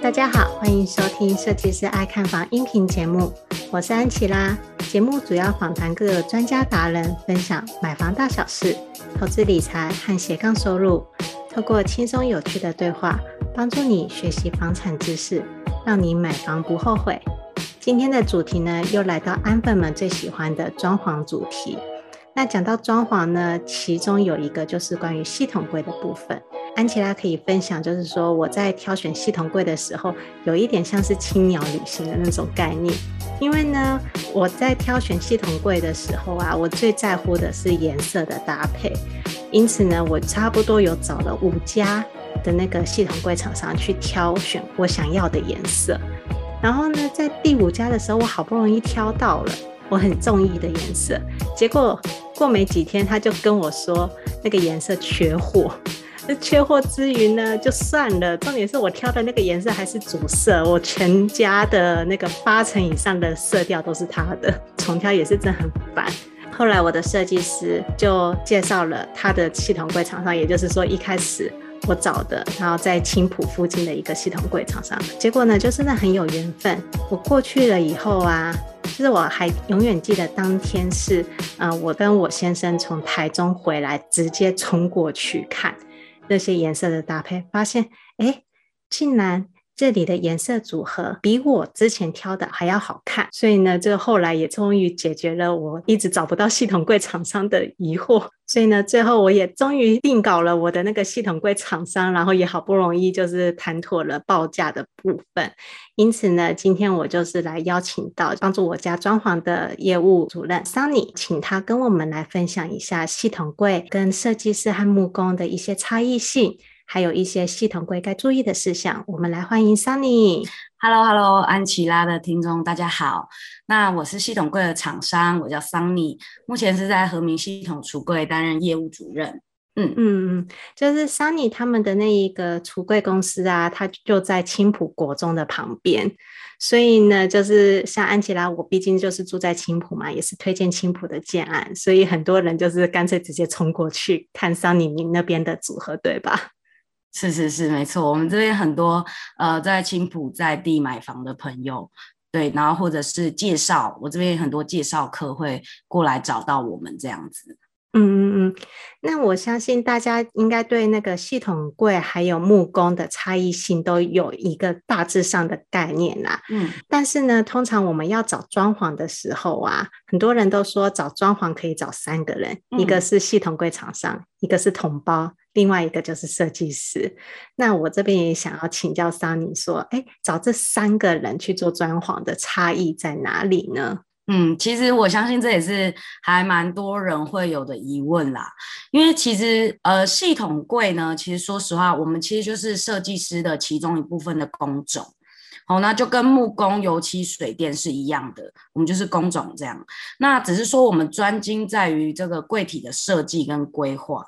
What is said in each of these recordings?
大家好，欢迎收听设计师爱看房音频节目，我是安琪拉。节目主要访谈各个专家达人，分享买房大小事、投资理财和斜杠收入，透过轻松有趣的对话，帮助你学习房产知识，让你买房不后悔。今天的主题呢，又来到安粉们最喜欢的装潢主题。那讲到装潢呢，其中有一个就是关于系统柜的部分。安琪拉可以分享，就是说我在挑选系统柜的时候，有一点像是青鸟旅行的那种概念。因为呢，我在挑选系统柜的时候啊，我最在乎的是颜色的搭配。因此呢，我差不多有找了五家的那个系统柜厂商去挑选我想要的颜色。然后呢，在第五家的时候，我好不容易挑到了我很中意的颜色。结果过没几天，他就跟我说那个颜色缺货。缺货之余呢，就算了。重点是我挑的那个颜色还是主色，我全家的那个八成以上的色调都是他的，重挑也是真很烦。后来我的设计师就介绍了他的系统柜厂商，也就是说一开始我找的，然后在青浦附近的一个系统柜厂商。结果呢，就真的很有缘分。我过去了以后啊，就是我还永远记得当天是，呃，我跟我先生从台中回来，直接冲过去看。那些颜色的搭配，发现哎，竟然这里的颜色组合比我之前挑的还要好看，所以呢，这后来也终于解决了我一直找不到系统柜厂商的疑惑。所以呢，最后我也终于定稿了我的那个系统柜厂商，然后也好不容易就是谈妥了报价的部分。因此呢，今天我就是来邀请到帮助我家装潢的业务主任 Sunny，请他跟我们来分享一下系统柜跟设计师和木工的一些差异性，还有一些系统柜该注意的事项。我们来欢迎 Sunny。Hello，Hello，安琪拉的听众大家好。那我是系统柜的厂商，我叫 Sunny，目前是在和明系统橱柜担任业务主任。嗯嗯嗯，就是 Sunny 他们的那一个橱柜公司啊，它就在青浦国中的旁边。所以呢，就是像安琪拉，我毕竟就是住在青浦嘛，也是推荐青浦的建案，所以很多人就是干脆直接冲过去看 Sunny 你那边的组合，对吧？是是是，没错，我们这边很多呃在青浦在地买房的朋友，对，然后或者是介绍，我这边很多介绍客会过来找到我们这样子。嗯嗯嗯，那我相信大家应该对那个系统柜还有木工的差异性都有一个大致上的概念啦。嗯，但是呢，通常我们要找装潢的时候啊，很多人都说找装潢可以找三个人，嗯、一个是系统柜厂商，一个是同包。另外一个就是设计师，那我这边也想要请教 Sunny 说，哎，找这三个人去做装潢的差异在哪里呢？嗯，其实我相信这也是还蛮多人会有的疑问啦，因为其实呃，系统柜呢，其实说实话，我们其实就是设计师的其中一部分的工种，好，那就跟木工、油漆、水电是一样的，我们就是工种这样。那只是说我们专精在于这个柜体的设计跟规划。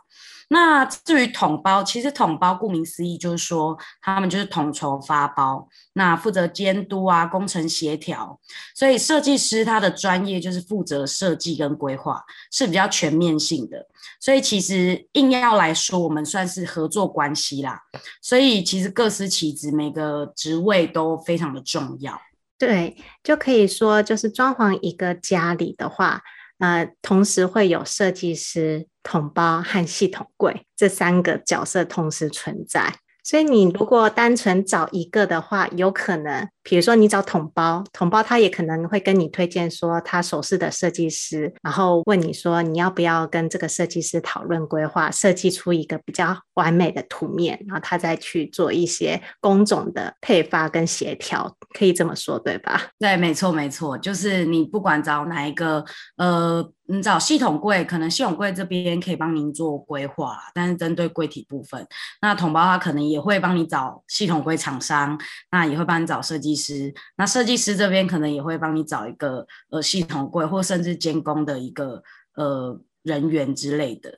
那至于统包，其实统包顾名思义就是说，他们就是统筹发包，那负责监督啊，工程协调。所以设计师他的专业就是负责设计跟规划，是比较全面性的。所以其实硬要来说，我们算是合作关系啦。所以其实各司其职，每个职位都非常的重要。对，就可以说，就是装潢一个家里的话。呃，同时会有设计师、统包和系统柜这三个角色同时存在，所以你如果单纯找一个的话，有可能。比如说你找统包，统包他也可能会跟你推荐说他首饰的设计师，然后问你说你要不要跟这个设计师讨论规划，设计出一个比较完美的图面，然后他再去做一些工种的配发跟协调，可以这么说对吧？对，没错没错，就是你不管找哪一个，呃，你找系统柜，可能系统柜这边可以帮您做规划，但是针对柜体部分，那统包他可能也会帮你找系统柜厂商，那也会帮你找设计师。师，那设计师这边可能也会帮你找一个呃系统柜或甚至监工的一个呃人员之类的，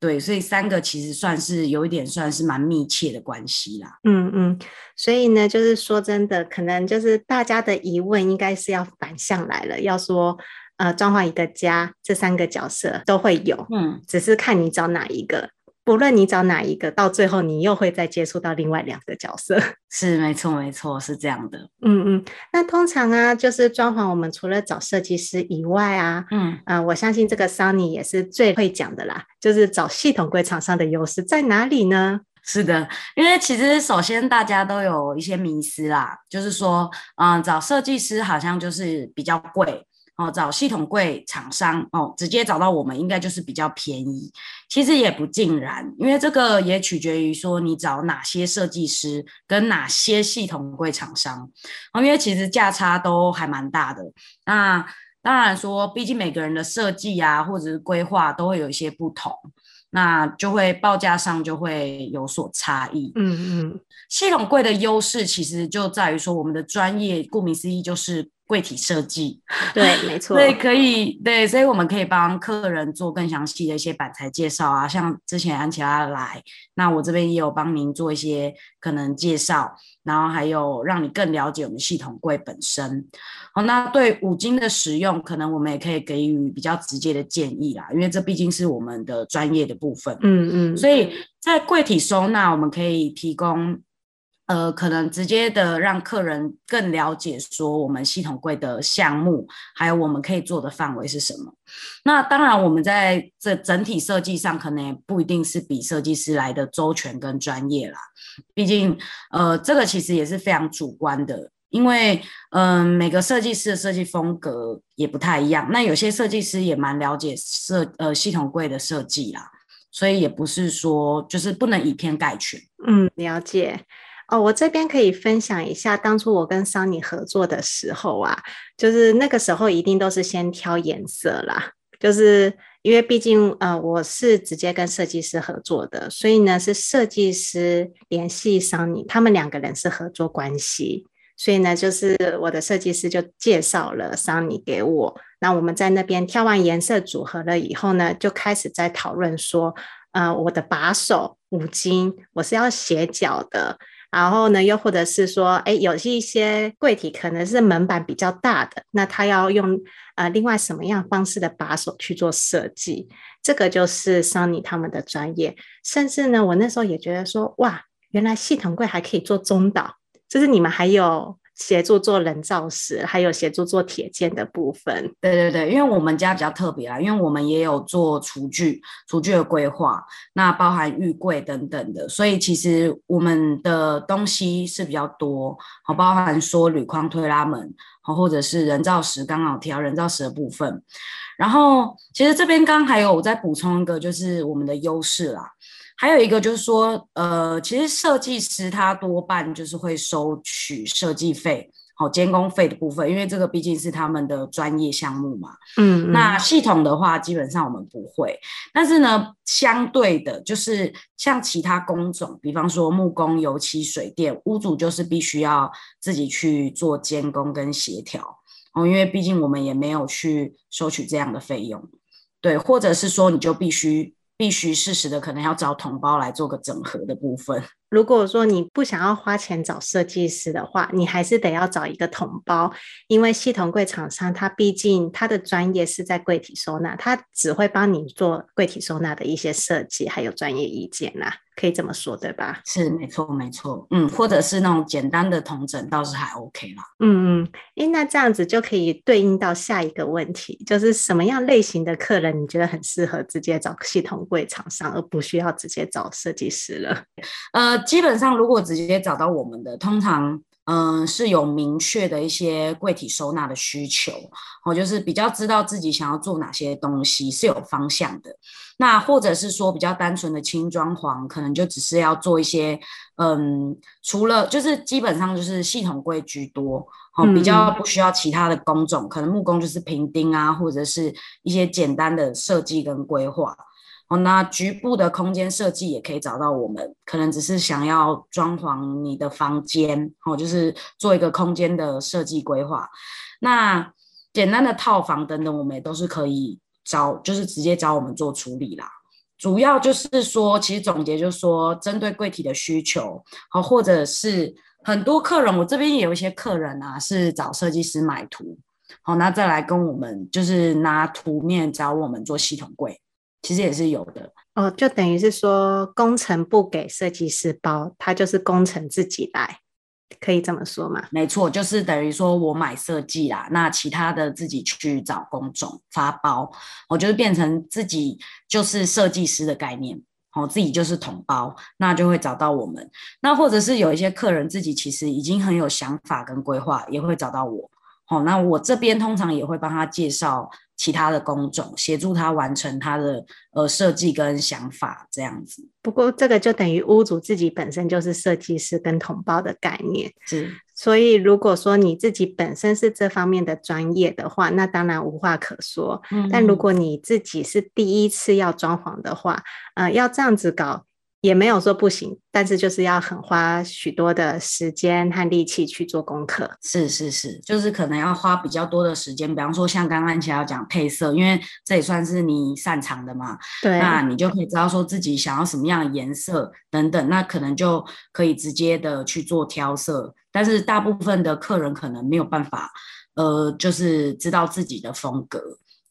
对，所以三个其实算是有一点算是蛮密切的关系啦。嗯嗯，所以呢，就是说真的，可能就是大家的疑问应该是要反向来了，要说呃装潢一个家这三个角色都会有，嗯，只是看你找哪一个。不论你找哪一个，到最后你又会再接触到另外两个角色。是，没错，没错，是这样的。嗯嗯，那通常啊，就是装潢，我们除了找设计师以外啊，嗯啊、呃，我相信这个 Sunny 也是最会讲的啦，就是找系统柜厂商的优势在哪里呢？是的，因为其实首先大家都有一些迷思啦，就是说，嗯，找设计师好像就是比较贵。哦，找系统柜厂商哦，直接找到我们应该就是比较便宜。其实也不尽然，因为这个也取决于说你找哪些设计师跟哪些系统柜厂商。哦，因为其实价差都还蛮大的。那当然说，毕竟每个人的设计啊，或者是规划都会有一些不同，那就会报价上就会有所差异。嗯嗯，系统柜的优势其实就在于说我们的专业，顾名思义就是。柜体设计，对，没 错，对，可以，对，所以我们可以帮客人做更详细的一些板材介绍啊，像之前安琪拉来，那我这边也有帮您做一些可能介绍，然后还有让你更了解我们系统柜本身。好，那对五金的使用，可能我们也可以给予比较直接的建议啦，因为这毕竟是我们的专业的部分。嗯嗯，所以在柜体收纳，我们可以提供。呃，可能直接的让客人更了解说我们系统柜的项目，还有我们可以做的范围是什么。那当然，我们在这整体设计上，可能也不一定是比设计师来的周全跟专业啦。毕竟，呃，这个其实也是非常主观的，因为，嗯、每个设计师的设计风格也不太一样。那有些设计师也蛮了解设呃系统柜的设计啦，所以也不是说就是不能以偏概全。嗯，了解。哦，我这边可以分享一下，当初我跟 Sunny 合作的时候啊，就是那个时候一定都是先挑颜色啦，就是因为毕竟呃我是直接跟设计师合作的，所以呢是设计师联系 Sunny，他们两个人是合作关系，所以呢就是我的设计师就介绍了 Sunny 给我，那我们在那边挑完颜色组合了以后呢，就开始在讨论说，呃我的把手五金我是要斜角的。然后呢，又或者是说，哎，有一些柜体可能是门板比较大的，那他要用呃另外什么样方式的把手去做设计，这个就是 Sunny 他们的专业。甚至呢，我那时候也觉得说，哇，原来系统柜还可以做中岛，就是你们还有。协助做人造石，还有协助做铁件的部分。对对对，因为我们家比较特别啦，因为我们也有做厨具、厨具的规划，那包含浴柜等等的，所以其实我们的东西是比较多，好，包含说铝框推拉门，好，或者是人造石，刚好提到人造石的部分。然后，其实这边刚还有我再补充一个，就是我们的优势啦。还有一个就是说，呃，其实设计师他多半就是会收取设计费，好，监工费的部分，因为这个毕竟是他们的专业项目嘛。嗯，嗯，那系统的话，基本上我们不会。但是呢，相对的，就是像其他工种，比方说木工、油漆、水电，屋主就是必须要自己去做监工跟协调哦，因为毕竟我们也没有去收取这样的费用，对，或者是说你就必须。必须适时的，可能要找同胞来做个整合的部分。如果说你不想要花钱找设计师的话，你还是得要找一个同胞，因为系统柜厂商他毕竟他的专业是在柜体收纳，他只会帮你做柜体收纳的一些设计，还有专业意见呐、可以这么说，对吧？是，没错，没错。嗯，或者是那种简单的同整，倒是还 OK 啦。嗯嗯，诶，那这样子就可以对应到下一个问题，就是什么样类型的客人你觉得很适合直接找系统柜厂商，而不需要直接找设计师了？呃，基本上如果直接找到我们的，通常。嗯，是有明确的一些柜体收纳的需求，哦，就是比较知道自己想要做哪些东西，是有方向的。那或者是说比较单纯的轻装潢，可能就只是要做一些，嗯，除了就是基本上就是系统柜居多，哦，比较不需要其他的工种，可能木工就是平钉啊，或者是一些简单的设计跟规划。哦，那局部的空间设计也可以找到我们，可能只是想要装潢你的房间，哦，就是做一个空间的设计规划。那简单的套房等等，我们也都是可以找，就是直接找我们做处理啦。主要就是说，其实总结就是说，针对柜体的需求，好，或者是很多客人，我这边也有一些客人啊，是找设计师买图。好，那再来跟我们就是拿图面找我们做系统柜，其实也是有的。哦，就等于是说工程不给设计师包，他就是工程自己来。可以这么说吗？没错，就是等于说我买设计啦，那其他的自己去找工种发包，我就是变成自己就是设计师的概念，哦，自己就是统包，那就会找到我们。那或者是有一些客人自己其实已经很有想法跟规划，也会找到我。好，那我这边通常也会帮他介绍其他的工种，协助他完成他的呃设计跟想法这样子。不过这个就等于屋主自己本身就是设计师跟同胞的概念，是。所以如果说你自己本身是这方面的专业的话，那当然无话可说。嗯。但如果你自己是第一次要装潢的话，呃，要这样子搞。也没有说不行，但是就是要很花许多的时间和力气去做功课。是是是，就是可能要花比较多的时间。比方说，像刚刚安琪要讲配色，因为这也算是你擅长的嘛。对。那你就可以知道说自己想要什么样的颜色等等，那可能就可以直接的去做挑色。但是大部分的客人可能没有办法，呃，就是知道自己的风格，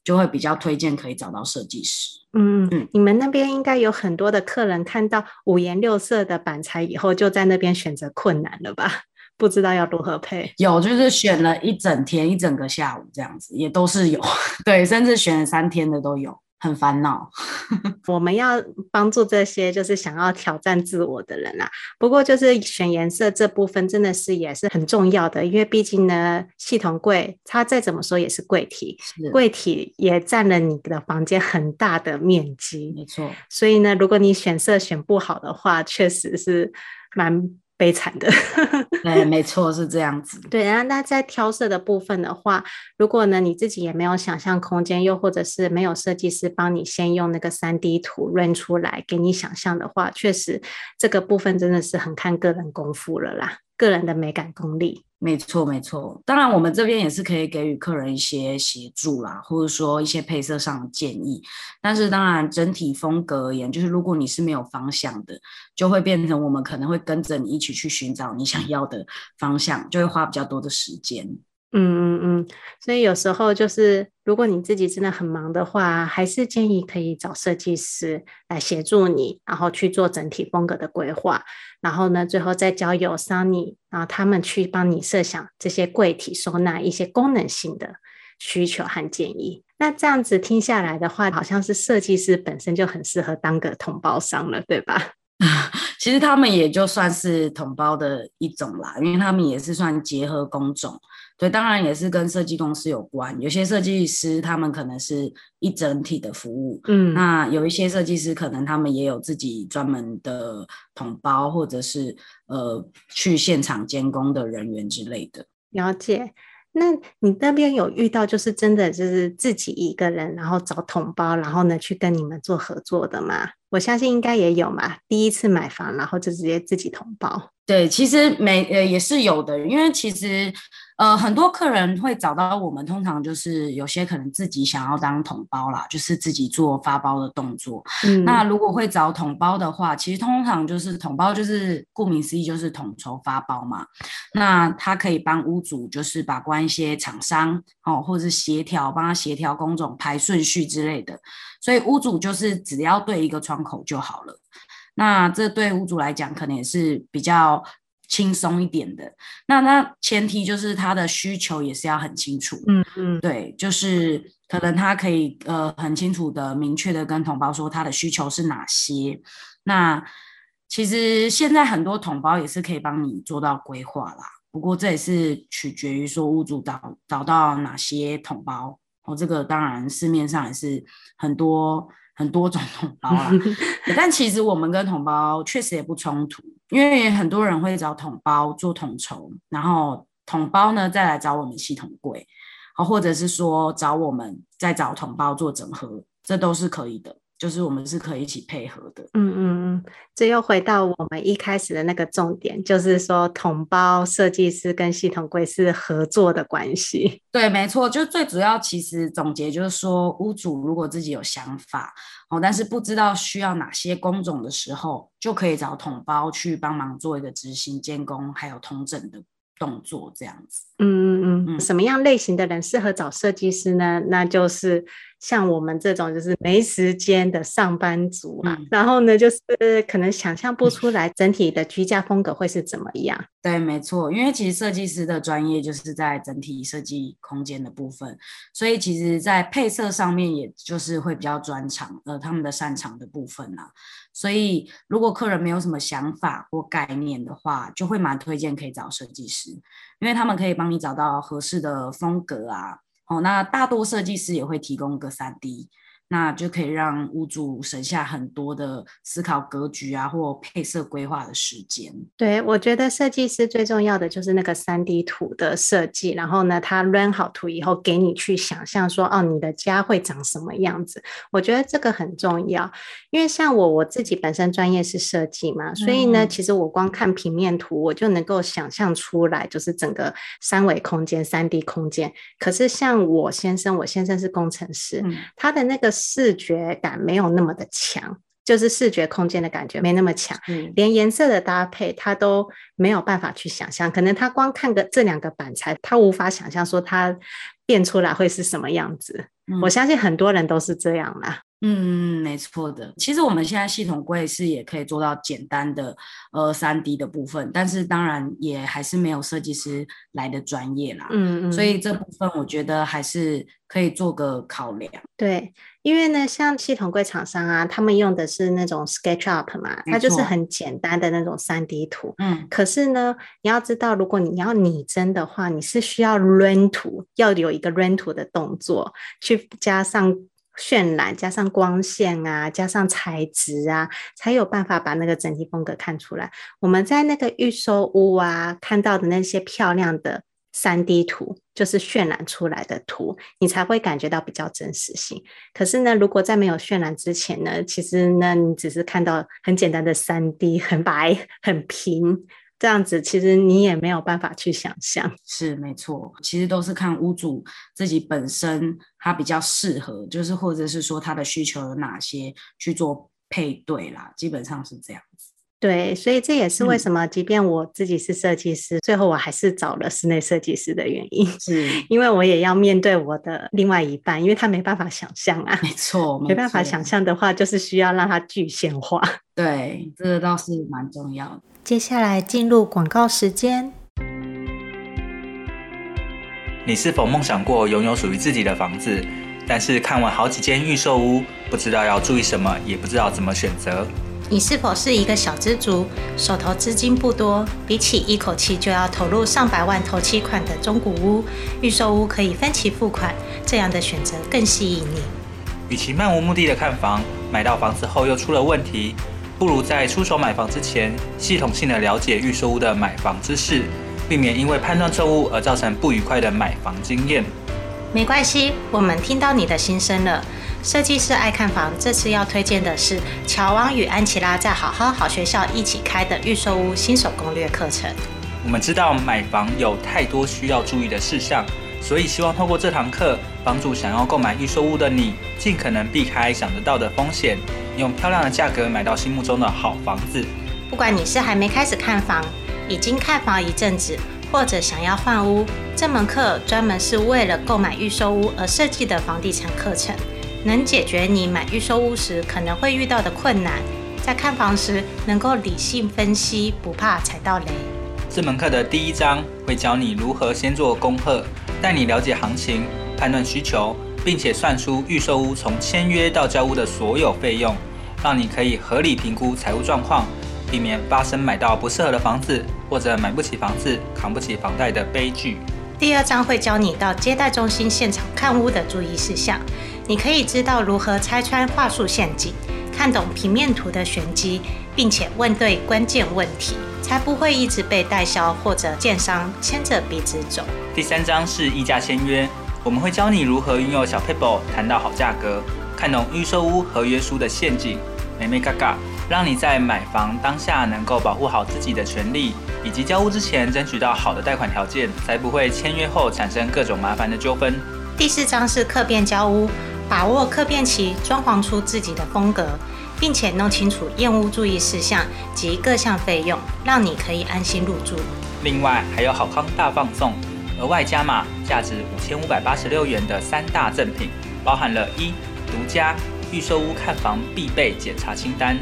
就会比较推荐可以找到设计师。嗯嗯，你们那边应该有很多的客人看到五颜六色的板材以后，就在那边选择困难了吧？不知道要如何配。有，就是选了一整天、一整个下午这样子，也都是有。对，甚至选了三天的都有。很烦恼，我们要帮助这些就是想要挑战自我的人啊。不过就是选颜色这部分真的是也是很重要的，因为毕竟呢，系统柜它再怎么说也是柜体，柜体也占了你的房间很大的面积，没错。所以呢，如果你选色选不好的话，确实是蛮。悲惨的，对，没错，是这样子。对啊，那在挑色的部分的话，如果呢你自己也没有想象空间，又或者是没有设计师帮你先用那个三 D 图润出来给你想象的话，确实这个部分真的是很看个人功夫了啦，个人的美感功力。没错，没错。当然，我们这边也是可以给予客人一些协助啦，或者说一些配色上的建议。但是，当然整体风格而言，就是如果你是没有方向的，就会变成我们可能会跟着你一起去寻找你想要的方向，就会花比较多的时间。嗯嗯嗯，所以有时候就是，如果你自己真的很忙的话，还是建议可以找设计师来协助你，然后去做整体风格的规划，然后呢，最后再交由 Sunny，然后他们去帮你设想这些柜体收纳一些功能性的需求和建议。那这样子听下来的话，好像是设计师本身就很适合当个统包商了，对吧？啊 其实他们也就算是同胞的一种啦，因为他们也是算结合工种，对，当然也是跟设计公司有关。有些设计师他们可能是一整体的服务，嗯，那有一些设计师可能他们也有自己专门的统包，或者是呃去现场监工的人员之类的。了解。那你那边有遇到就是真的就是自己一个人，然后找统包，然后呢去跟你们做合作的吗？我相信应该也有嘛。第一次买房，然后就直接自己统包。对，其实没呃也是有的，因为其实。呃，很多客人会找到我们，通常就是有些可能自己想要当统包啦，就是自己做发包的动作。嗯，那如果会找统包的话，其实通常就是统包就是顾名思义就是统筹发包嘛。那他可以帮屋主就是把关一些厂商哦，或者是协调帮他协调工种排顺序之类的。所以屋主就是只要对一个窗口就好了。那这对屋主来讲，可能也是比较。轻松一点的，那那前提就是他的需求也是要很清楚，嗯嗯，对，就是可能他可以呃很清楚的、明确的跟同胞说他的需求是哪些。那其实现在很多同胞也是可以帮你做到规划啦，不过这也是取决于说屋主找找到哪些统包哦，这个当然市面上也是很多。很多种统 包啦，但其实我们跟统包确实也不冲突，因为很多人会找统包做统筹，然后统包呢再来找我们系统柜，或者是说找我们再找统包做整合，这都是可以的。就是我们是可以一起配合的，嗯嗯嗯，这又回到我们一开始的那个重点，就是说统包设计师跟系统柜是合作的关系。对，没错，就最主要其实总结就是说，屋主如果自己有想法哦，但是不知道需要哪些工种的时候，就可以找统包去帮忙做一个执行监工，还有通整的动作这样子。嗯嗯嗯，嗯，什么样类型的人适合找设计师呢？那就是。像我们这种就是没时间的上班族啊，嗯、然后呢，就是可能想象不出来整体的居家风格会是怎么样。对，没错，因为其实设计师的专业就是在整体设计空间的部分，所以其实在配色上面，也就是会比较专长，呃，他们的擅长的部分啊。所以如果客人没有什么想法或概念的话，就会蛮推荐可以找设计师，因为他们可以帮你找到合适的风格啊。哦，那大多设计师也会提供个三 D。那就可以让屋主省下很多的思考格局啊，或配色规划的时间。对，我觉得设计师最重要的就是那个三 D 图的设计，然后呢，他 run 好图以后，给你去想象说，哦，你的家会长什么样子。我觉得这个很重要，因为像我我自己本身专业是设计嘛，所以呢，其实我光看平面图，我就能够想象出来，就是整个三维空间、三 D 空间。可是像我先生，我先生是工程师，嗯、他的那个。视觉感没有那么的强，就是视觉空间的感觉没那么强，嗯、连颜色的搭配他都没有办法去想象。可能他光看个这两个板材，他无法想象说他变出来会是什么样子。嗯、我相信很多人都是这样啦。嗯，没错的。其实我们现在系统柜是也可以做到简单的呃三 D 的部分，但是当然也还是没有设计师来的专业啦。嗯嗯。所以这部分我觉得还是可以做个考量。对，因为呢，像系统柜厂商啊，他们用的是那种 SketchUp 嘛，它就是很简单的那种三 D 图。嗯。可是呢，你要知道，如果你要拟真的话，你是需要 run 图，要有一个 run 图的动作，去加上。渲染加上光线啊，加上材质啊，才有办法把那个整体风格看出来。我们在那个预售屋啊看到的那些漂亮的三 D 图，就是渲染出来的图，你才会感觉到比较真实性。可是呢，如果在没有渲染之前呢，其实呢，你只是看到很简单的三 D，很白很平。这样子其实你也没有办法去想象，是没错。其实都是看屋主自己本身他比较适合，就是或者是说他的需求有哪些去做配对啦，基本上是这样子。对，所以这也是为什么，即便我自己是设计师，嗯、最后我还是找了室内设计师的原因，是 因为我也要面对我的另外一半，因为他没办法想象啊，没错，没办法想象的话，就是需要让他具现化。对，这个倒是蛮重要的。接下来进入广告时间。你是否梦想过拥有属于自己的房子？但是看完好几间预售屋，不知道要注意什么，也不知道怎么选择？你是否是一个小资族，手头资金不多？比起一口气就要投入上百万头期款的中古屋，预售屋可以分期付款，这样的选择更吸引你。与其漫无目的的看房，买到房子后又出了问题。不如在出手买房之前，系统性的了解预售屋的买房知识，避免因为判断错误而造成不愉快的买房经验。没关系，我们听到你的心声了。设计师爱看房，这次要推荐的是乔王与安琪拉在好好好学校一起开的预售屋新手攻略课程。我们知道买房有太多需要注意的事项，所以希望透过这堂课，帮助想要购买预售屋的你，尽可能避开想得到的风险。用漂亮的价格买到心目中的好房子。不管你是还没开始看房，已经看房一阵子，或者想要换屋，这门课专门是为了购买预售屋而设计的房地产课程，能解决你买预售屋时可能会遇到的困难，在看房时能够理性分析，不怕踩到雷。这门课的第一章会教你如何先做功课，带你了解行情，判断需求。并且算出预售屋从签约到交屋的所有费用，让你可以合理评估财务状况，避免发生买到不适合的房子或者买不起房子、扛不起房贷的悲剧。第二章会教你到接待中心现场看屋的注意事项，你可以知道如何拆穿话术陷阱，看懂平面图的玄机，并且问对关键问题，才不会一直被代销或者建商牵着鼻子走。第三章是议价签约。我们会教你如何运用小 paper 谈到好价格，看懂预售屋合约书的陷阱，眉眉嘎嘎，让你在买房当下能够保护好自己的权利，以及交屋之前争取到好的贷款条件，才不会签约后产生各种麻烦的纠纷。第四章是客变交屋，把握客变期，装潢出自己的风格，并且弄清楚验屋注意事项及各项费用，让你可以安心入住。另外还有好康大放送。额外加码价值五千五百八十六元的三大赠品，包含了一独家预售屋看房必备检查清单，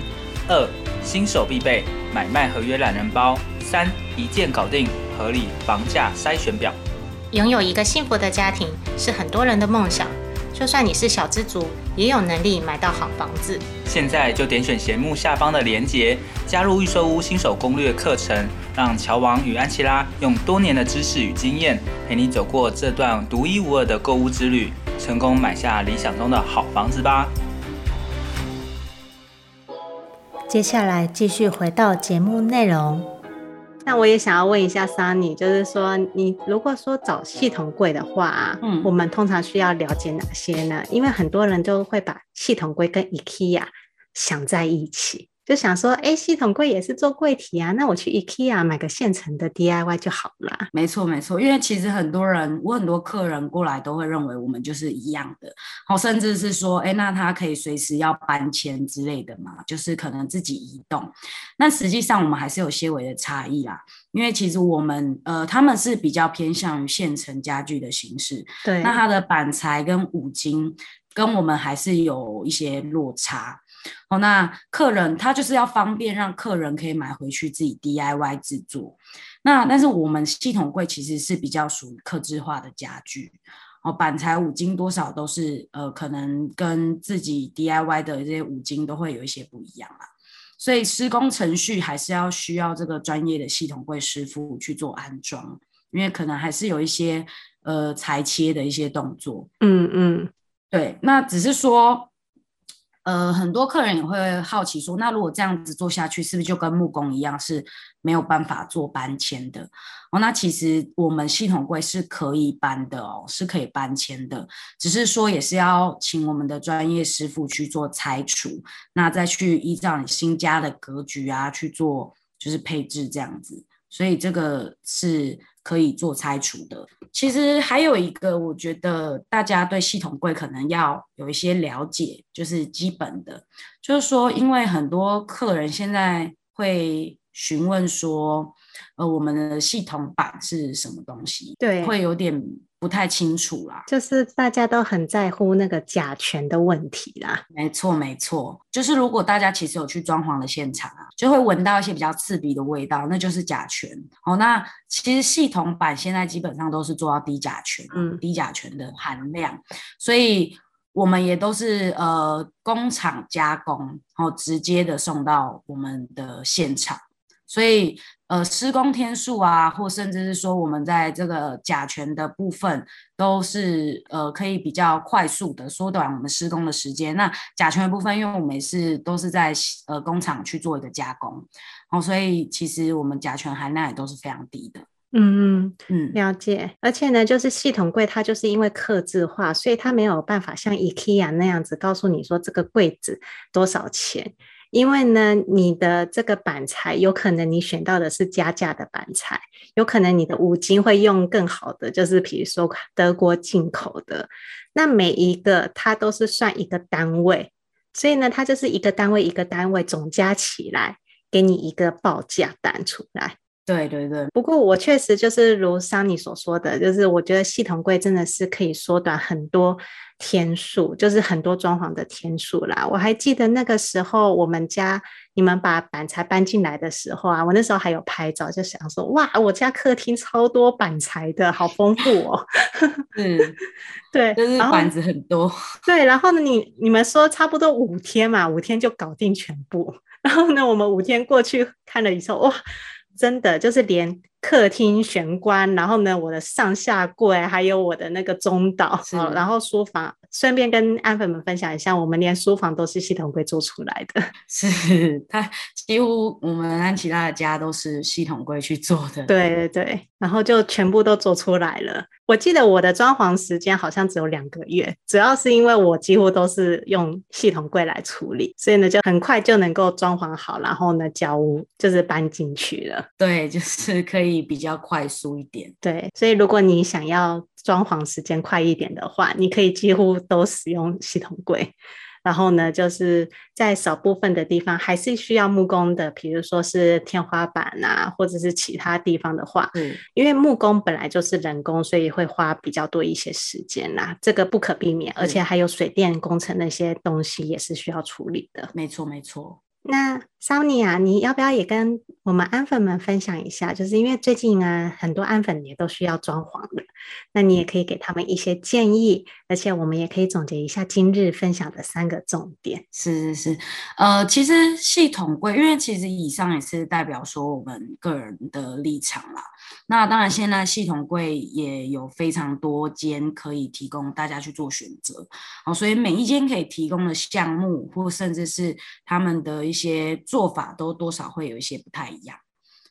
二新手必备买卖合约懒人包，三一键搞定合理房价筛选表。拥有一个幸福的家庭是很多人的梦想，就算你是小资族，也有能力买到好房子。现在就点选节目下方的链接，加入预售屋新手攻略课程，让乔王与安琪拉用多年的知识与经验，陪你走过这段独一无二的购物之旅，成功买下理想中的好房子吧。接下来继续回到节目内容。那我也想要问一下 Sunny，就是说，你如果说找系统柜的话啊，嗯，我们通常需要了解哪些呢？因为很多人都会把系统柜跟 IKEA 想在一起。就想说，哎，系统柜也是做柜体啊，那我去 IKEA 买个现成的 DIY 就好了。没错，没错，因为其实很多人，我很多客人过来都会认为我们就是一样的，好，甚至是说，哎，那他可以随时要搬迁之类的嘛，就是可能自己移动。那实际上我们还是有些微的差异啦，因为其实我们呃，他们是比较偏向于现成家具的形式，对，那它的板材跟五金跟我们还是有一些落差。哦，那客人他就是要方便，让客人可以买回去自己 DIY 制作。那但是我们系统柜其实是比较属于客制化的家具，哦，板材五金多少都是呃，可能跟自己 DIY 的这些五金都会有一些不一样啦。所以施工程序还是要需要这个专业的系统柜师傅去做安装，因为可能还是有一些呃裁切的一些动作。嗯嗯，对，那只是说。呃，很多客人也会好奇说，那如果这样子做下去，是不是就跟木工一样是没有办法做搬迁的？哦，那其实我们系统柜是可以搬的哦，是可以搬迁的，只是说也是要请我们的专业师傅去做拆除，那再去依照你新家的格局啊去做，就是配置这样子，所以这个是。可以做拆除的。其实还有一个，我觉得大家对系统柜可能要有一些了解，就是基本的，就是说，因为很多客人现在会询问说，呃，我们的系统板是什么东西？对，会有点。不太清楚啦，就是大家都很在乎那个甲醛的问题啦。没错，没错，就是如果大家其实有去装潢的现场啊，就会闻到一些比较刺鼻的味道，那就是甲醛。哦，那其实系统板现在基本上都是做到低甲醛，嗯，低甲醛的含量，所以我们也都是呃工厂加工，然后直接的送到我们的现场，所以。呃，施工天数啊，或甚至是说我们在这个甲醛的部分，都是呃可以比较快速的缩短我们施工的时间。那甲醛的部分，因为我们是都是在呃工厂去做一个加工，哦，所以其实我们甲醛含量也都是非常低的。嗯嗯嗯，了解。而且呢，就是系统柜它就是因为刻字化，所以它没有办法像 IKEA 那样子告诉你说这个柜子多少钱。因为呢，你的这个板材有可能你选到的是加价的板材，有可能你的五金会用更好的，就是比如说德国进口的，那每一个它都是算一个单位，所以呢，它就是一个单位一个单位总加起来，给你一个报价单出来。对对对，不过我确实就是如 Sunny 所说的，就是我觉得系统柜真的是可以缩短很多天数，就是很多装潢的天数啦。我还记得那个时候我们家你们把板材搬进来的时候啊，我那时候还有拍照，就想说哇，我家客厅超多板材的，好丰富哦。嗯，对，就是板子很多。对，然后呢，你你们说差不多五天嘛，五天就搞定全部。然后呢，我们五天过去看了以后，哇。真的就是连客厅玄关，然后呢，我的上下柜，还有我的那个中岛，然后书房，顺便跟安粉们分享一下，我们连书房都是系统柜做出来的。是，它几乎我们安琪拉的家都是系统柜去做的。对对对，然后就全部都做出来了。我记得我的装潢时间好像只有两个月，主要是因为我几乎都是用系统柜来处理，所以呢就很快就能够装潢好，然后呢交屋就是搬进去了。对，就是可以比较快速一点。对，所以如果你想要装潢时间快一点的话，你可以几乎都使用系统柜。然后呢，就是在少部分的地方还是需要木工的，比如说是天花板啊，或者是其他地方的话，嗯，因为木工本来就是人工，所以会花比较多一些时间啦，这个不可避免，而且还有水电工程那些东西也是需要处理的。没错，没错。那 Sunny 啊，你要不要也跟我们安粉们分享一下？就是因为最近啊，很多安粉也都需要装潢的，那你也可以给他们一些建议，而且我们也可以总结一下今日分享的三个重点。是是是，呃，其实系统柜，因为其实以上也是代表说我们个人的立场啦。那当然，现在系统柜也有非常多间可以提供大家去做选择，好，所以每一间可以提供的项目，或甚至是他们的一些做法，都多少会有一些不太一样。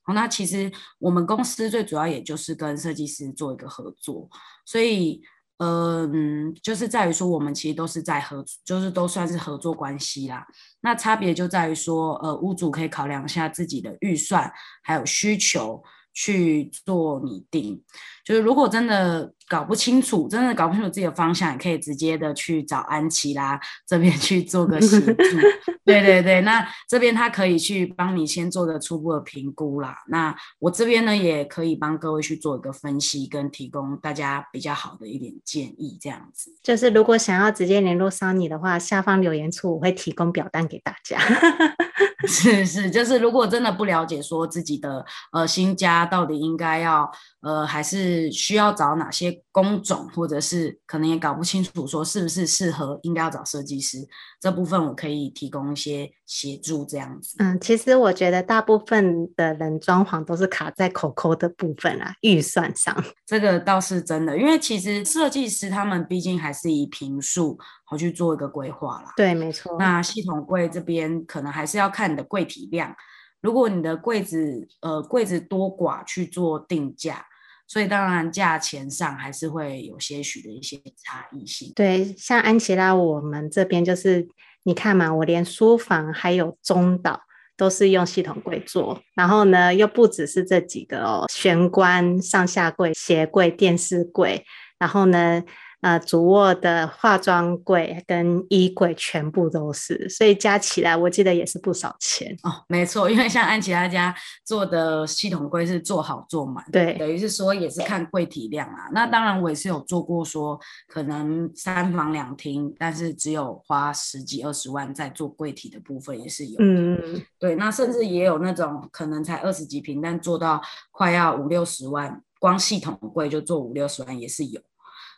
好，那其实我们公司最主要也就是跟设计师做一个合作，所以，嗯，就是在于说，我们其实都是在合，就是都算是合作关系啦。那差别就在于说，呃，屋主可以考量一下自己的预算还有需求。去做拟定，就是如果真的搞不清楚，真的搞不清楚自己的方向，也可以直接的去找安琪拉这边去做个协助。对对对，那这边他可以去帮你先做个初步的评估啦。那我这边呢，也可以帮各位去做一个分析，跟提供大家比较好的一点建议，这样子。就是如果想要直接联络 Sunny 的话，下方留言处我会提供表单给大家。是是，就是如果真的不了解说自己的呃新家到底应该要呃还是需要找哪些工种，或者是可能也搞不清楚说是不是适合应该要找设计师，这部分我可以提供一些协助这样子。嗯，其实我觉得大部分的人装潢都是卡在口口的部分啦，预算上。这个倒是真的，因为其实设计师他们毕竟还是以平数。好去做一个规划啦。对，没错。那系统柜这边可能还是要看你的柜体量，如果你的柜子呃柜子多寡去做定价，所以当然价钱上还是会有些许的一些差异性。对，像安琪拉我们这边就是你看嘛，我连书房还有中岛都是用系统柜做，然后呢又不只是这几个哦，玄关、上下柜、鞋柜、电视柜，然后呢。呃，主卧的化妆柜跟衣柜全部都是，所以加起来我记得也是不少钱哦。没错，因为像安琪拉家做的系统柜是做好做满，对，等于是说也是看柜体量啊。那当然我也是有做过说，可能三房两厅，但是只有花十几二十万在做柜体的部分也是有。嗯，对，那甚至也有那种可能才二十几平，但做到快要五六十万，光系统柜就做五六十万也是有。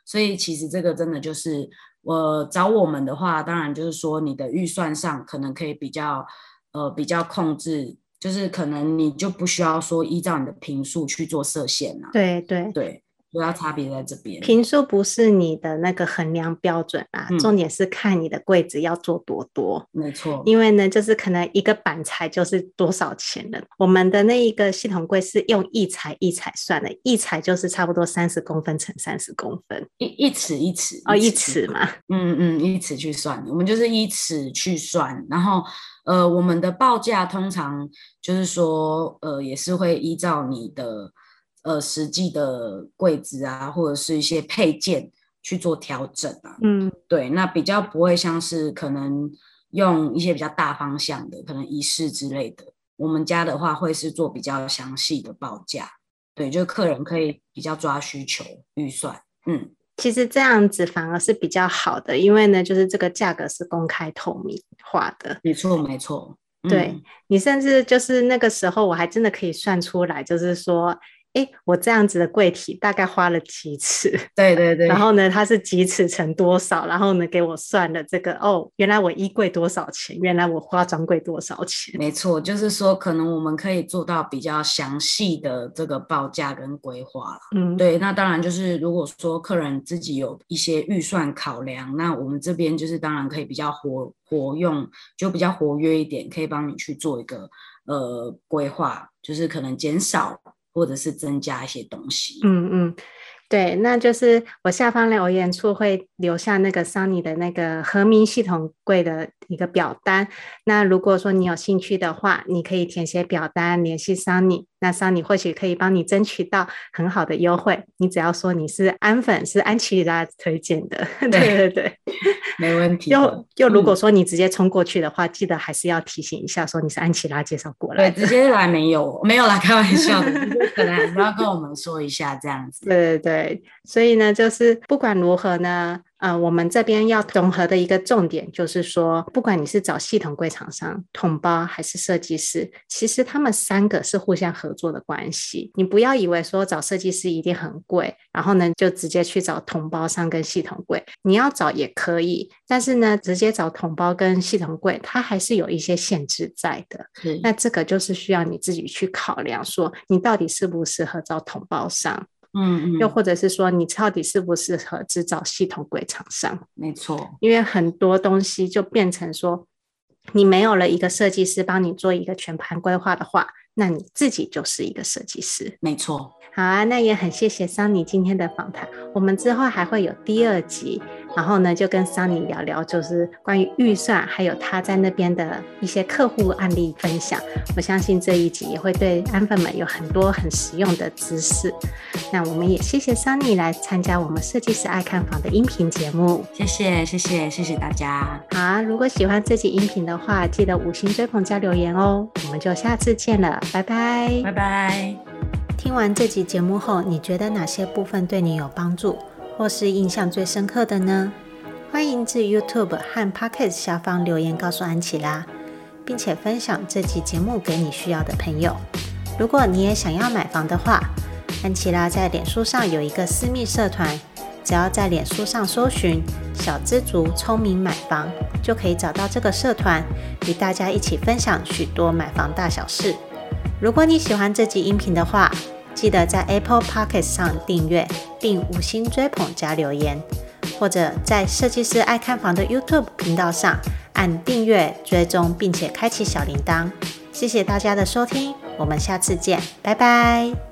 所以其实这个真的就是，我、呃、找我们的话，当然就是说你的预算上可能可以比较，呃，比较控制，就是可能你就不需要说依照你的频数去做设限了、啊。对对对。主要差别在这边，平数不是你的那个衡量标准啊，嗯、重点是看你的柜子要做多多。没错，因为呢，就是可能一个板材就是多少钱的。我们的那一个系统柜是用一材一材算的，一材就是差不多三十公分乘三十公分，一一尺一尺哦，一尺嘛，嗯嗯，一尺去算，我们就是一尺去算，然后呃，我们的报价通常就是说呃，也是会依照你的。呃，实际的柜子啊，或者是一些配件去做调整啊，嗯，对，那比较不会像是可能用一些比较大方向的，可能仪式之类的。我们家的话会是做比较详细的报价，对，就客人可以比较抓需求预算，嗯，其实这样子反而是比较好的，因为呢，就是这个价格是公开透明化的，没错，没错，对、嗯、你甚至就是那个时候我还真的可以算出来，就是说。哎，我这样子的柜体大概花了几尺？对对对。然后呢，它是几尺乘多少？然后呢，给我算了这个哦，原来我衣柜多少钱？原来我化妆柜多少钱？没错，就是说可能我们可以做到比较详细的这个报价跟规划了。嗯，对。那当然就是如果说客人自己有一些预算考量，那我们这边就是当然可以比较活活用，就比较活跃一点，可以帮你去做一个呃规划，就是可能减少。或者是增加一些东西，嗯嗯，对，那就是我下方留言处会留下那个 Sunny 的那个和明系统柜的一个表单。那如果说你有兴趣的话，你可以填写表单联系 Sunny。那桑尼或许可以帮你争取到很好的优惠。你只要说你是安粉，是安琪拉推荐的，对对对，没问题。又又如果说你直接冲过去的话，嗯、记得还是要提醒一下，说你是安琪拉介绍过来对，直接来没有没有啦，开玩笑的，可能还是要跟我们说一下这样子。对对对，所以呢，就是不管如何呢。呃，我们这边要综合的一个重点就是说，不管你是找系统柜厂商、统包还是设计师，其实他们三个是互相合作的关系。你不要以为说找设计师一定很贵，然后呢就直接去找统包商跟系统柜。你要找也可以，但是呢，直接找统包跟系统柜，它还是有一些限制在的。那这个就是需要你自己去考量，说你到底适不适合找统包商。嗯，嗯，又或者是说，你到底适不适合只找系统柜厂商？没错，因为很多东西就变成说，你没有了一个设计师帮你做一个全盘规划的话，那你自己就是一个设计师。没错，好啊，那也很谢谢桑尼今天的访谈，我们之后还会有第二集。然后呢，就跟桑尼聊聊，就是关于预算，还有他在那边的一些客户案例分享。我相信这一集也会对安粉们有很多很实用的知识。那我们也谢谢桑尼来参加我们设计师爱看房的音频节目。谢谢，谢谢，谢谢大家。好啊，如果喜欢这集音频的话，记得五星追捧加留言哦。我们就下次见了，拜拜，拜拜。听完这集节目后，你觉得哪些部分对你有帮助？或是印象最深刻的呢？欢迎至 YouTube 和 Podcast 下方留言告诉安琪拉，并且分享这集节目给你需要的朋友。如果你也想要买房的话，安琪拉在脸书上有一个私密社团，只要在脸书上搜寻“小资族聪明买房”，就可以找到这个社团，与大家一起分享许多买房大小事。如果你喜欢这集音频的话，记得在 Apple p o c k e t 上订阅，并五星追捧加留言，或者在设计师爱看房的 YouTube 频道上按订阅追踪，并且开启小铃铛。谢谢大家的收听，我们下次见，拜拜。